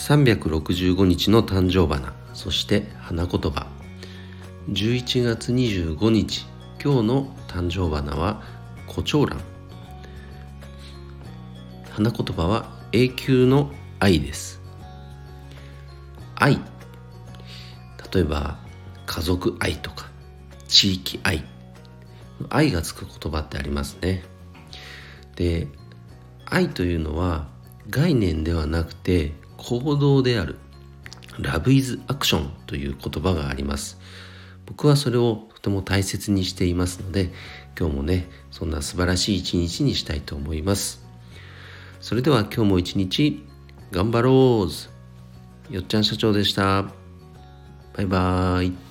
365日の誕生花。そして花言葉。11月25日。今日の誕生花は胡蝶蘭。花言葉は永久の愛です。愛。例えば家族愛とか地域愛。愛がつく言葉ってありますね。で愛というのは概念ではなくて行動である。ラブイズアクションという言葉があります。僕はそれをとても大切にしていますので今日もねそんな素晴らしい一日にしたいと思います。それでは今日も一日頑張ろう。よっちゃん社長でした。バイバーイ。